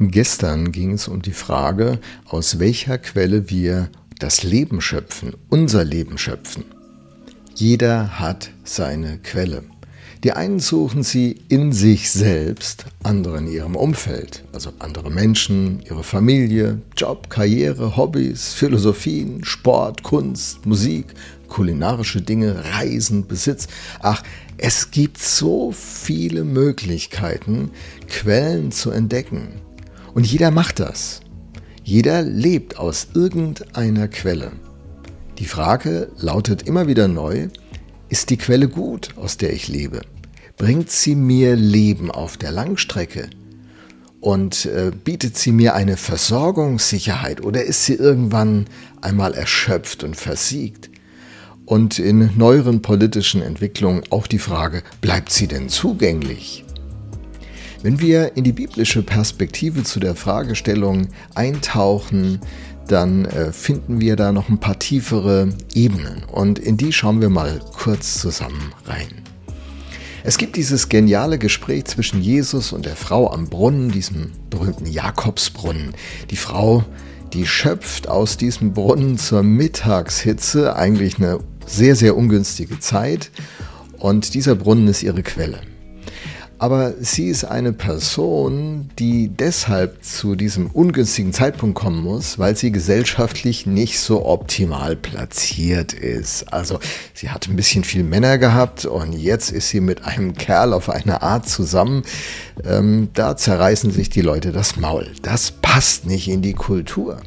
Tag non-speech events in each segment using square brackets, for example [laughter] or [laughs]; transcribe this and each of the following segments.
Gestern ging es um die Frage, aus welcher Quelle wir das Leben schöpfen, unser Leben schöpfen. Jeder hat seine Quelle. Die einen suchen sie in sich selbst, andere in ihrem Umfeld, also andere Menschen, ihre Familie, Job, Karriere, Hobbys, Philosophien, Sport, Kunst, Musik, kulinarische Dinge, Reisen, Besitz. Ach, es gibt so viele Möglichkeiten, Quellen zu entdecken. Und jeder macht das. Jeder lebt aus irgendeiner Quelle. Die Frage lautet immer wieder neu, ist die Quelle gut, aus der ich lebe? Bringt sie mir Leben auf der Langstrecke? Und äh, bietet sie mir eine Versorgungssicherheit oder ist sie irgendwann einmal erschöpft und versiegt? Und in neueren politischen Entwicklungen auch die Frage, bleibt sie denn zugänglich? Wenn wir in die biblische Perspektive zu der Fragestellung eintauchen, dann äh, finden wir da noch ein paar tiefere Ebenen und in die schauen wir mal kurz zusammen rein. Es gibt dieses geniale Gespräch zwischen Jesus und der Frau am Brunnen, diesem berühmten Jakobsbrunnen. Die Frau, die schöpft aus diesem Brunnen zur Mittagshitze, eigentlich eine sehr, sehr ungünstige Zeit. Und dieser Brunnen ist ihre Quelle. Aber sie ist eine Person, die deshalb zu diesem ungünstigen Zeitpunkt kommen muss, weil sie gesellschaftlich nicht so optimal platziert ist. Also sie hat ein bisschen viel Männer gehabt und jetzt ist sie mit einem Kerl auf eine Art zusammen. Ähm, da zerreißen sich die Leute das Maul. Das passt nicht in die Kultur.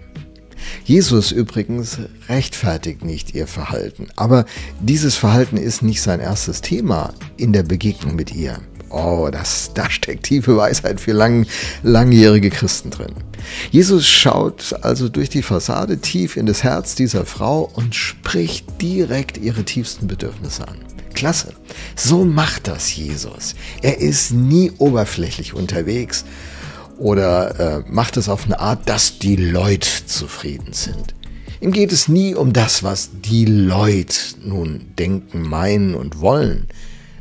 Jesus übrigens rechtfertigt nicht ihr Verhalten, aber dieses Verhalten ist nicht sein erstes Thema in der Begegnung mit ihr. Oh, das, da steckt tiefe Weisheit für lang, langjährige Christen drin. Jesus schaut also durch die Fassade tief in das Herz dieser Frau und spricht direkt ihre tiefsten Bedürfnisse an. Klasse. So macht das Jesus. Er ist nie oberflächlich unterwegs oder äh, macht es auf eine Art, dass die Leute zufrieden sind. Ihm geht es nie um das, was die Leute nun denken, meinen und wollen.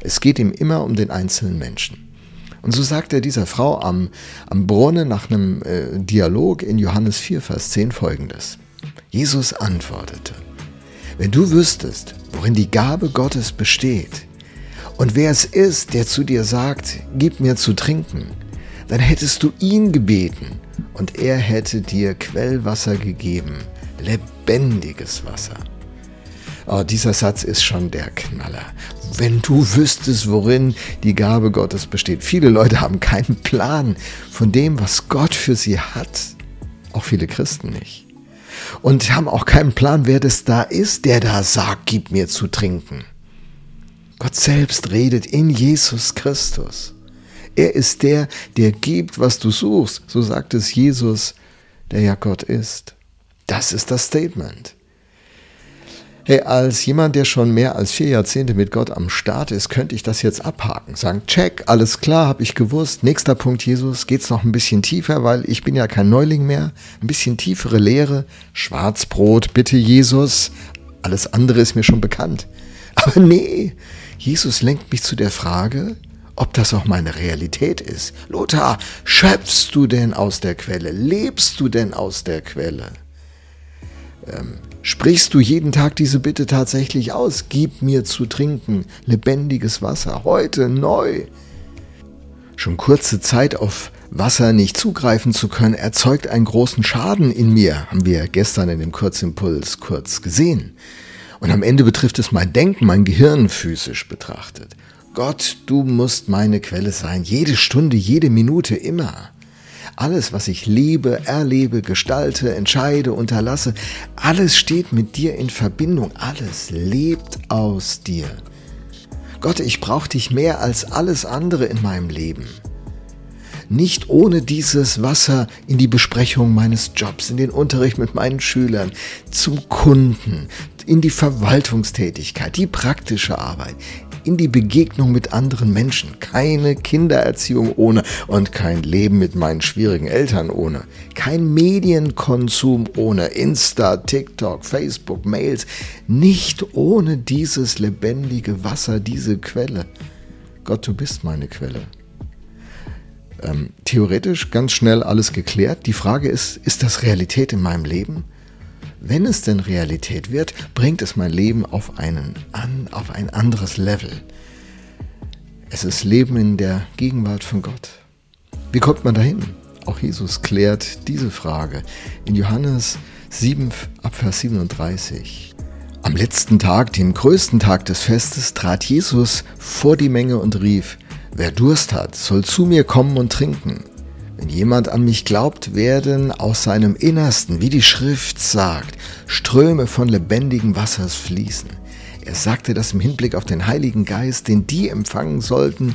Es geht ihm immer um den einzelnen Menschen. Und so sagt er dieser Frau am, am Brunnen nach einem äh, Dialog in Johannes 4, Vers 10 folgendes. Jesus antwortete, wenn du wüsstest, worin die Gabe Gottes besteht und wer es ist, der zu dir sagt, gib mir zu trinken, dann hättest du ihn gebeten und er hätte dir Quellwasser gegeben, lebendiges Wasser. Oh, dieser Satz ist schon der Knaller. Wenn du wüsstest, worin die Gabe Gottes besteht. Viele Leute haben keinen Plan von dem, was Gott für sie hat. Auch viele Christen nicht. Und haben auch keinen Plan, wer das da ist, der da sagt, gib mir zu trinken. Gott selbst redet in Jesus Christus. Er ist der, der gibt, was du suchst. So sagt es Jesus, der ja Gott ist. Das ist das Statement. Hey, als jemand, der schon mehr als vier Jahrzehnte mit Gott am Start ist, könnte ich das jetzt abhaken. Sagen, check, alles klar, habe ich gewusst. Nächster Punkt, Jesus, geht's noch ein bisschen tiefer, weil ich bin ja kein Neuling mehr. Ein bisschen tiefere Lehre. Schwarzbrot, bitte Jesus. Alles andere ist mir schon bekannt. [laughs] Aber nee, Jesus lenkt mich zu der Frage, ob das auch meine Realität ist. Lothar, schöpfst du denn aus der Quelle? Lebst du denn aus der Quelle? Ähm, Sprichst du jeden Tag diese Bitte tatsächlich aus? Gib mir zu trinken lebendiges Wasser, heute neu. Schon kurze Zeit auf Wasser nicht zugreifen zu können, erzeugt einen großen Schaden in mir, haben wir gestern in dem Kurzimpuls kurz gesehen. Und am Ende betrifft es mein Denken, mein Gehirn physisch betrachtet. Gott, du musst meine Quelle sein, jede Stunde, jede Minute, immer. Alles, was ich liebe, erlebe, gestalte, entscheide, unterlasse, alles steht mit dir in Verbindung. Alles lebt aus dir. Gott, ich brauche dich mehr als alles andere in meinem Leben. Nicht ohne dieses Wasser in die Besprechung meines Jobs, in den Unterricht mit meinen Schülern, zum Kunden, in die Verwaltungstätigkeit, die praktische Arbeit in die Begegnung mit anderen Menschen. Keine Kindererziehung ohne und kein Leben mit meinen schwierigen Eltern ohne. Kein Medienkonsum ohne Insta, TikTok, Facebook, Mails. Nicht ohne dieses lebendige Wasser, diese Quelle. Gott, du bist meine Quelle. ähm, theoretisch ganz schnell alles geklärt. Die Frage ist, ist das Realität in meinem Leben? Wenn es denn Realität wird, bringt es mein Leben auf, einen, an, auf ein anderes Level. Es ist Leben in der Gegenwart von Gott. Wie kommt man dahin? Auch Jesus klärt diese Frage in Johannes 7 Abvers 37. Am letzten Tag, dem größten Tag des Festes, trat Jesus vor die Menge und rief, Wer Durst hat, soll zu mir kommen und trinken. Wenn jemand an mich glaubt, werden aus seinem Innersten, wie die Schrift sagt, Ströme von lebendigem Wassers fließen. Er sagte das im Hinblick auf den Heiligen Geist, den die empfangen sollten,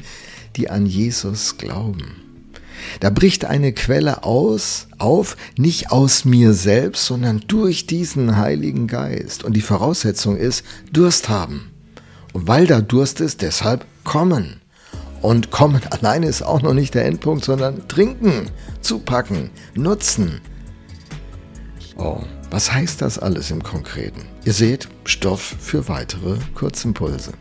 die an Jesus glauben. Da bricht eine Quelle aus, auf, nicht aus mir selbst, sondern durch diesen Heiligen Geist. Und die Voraussetzung ist Durst haben. Und weil da Durst ist, deshalb kommen. Und kommen [laughs] alleine ist auch noch nicht der Endpunkt, sondern trinken, zupacken, nutzen. Oh, was heißt das alles im Konkreten? Ihr seht, Stoff für weitere Kurzimpulse.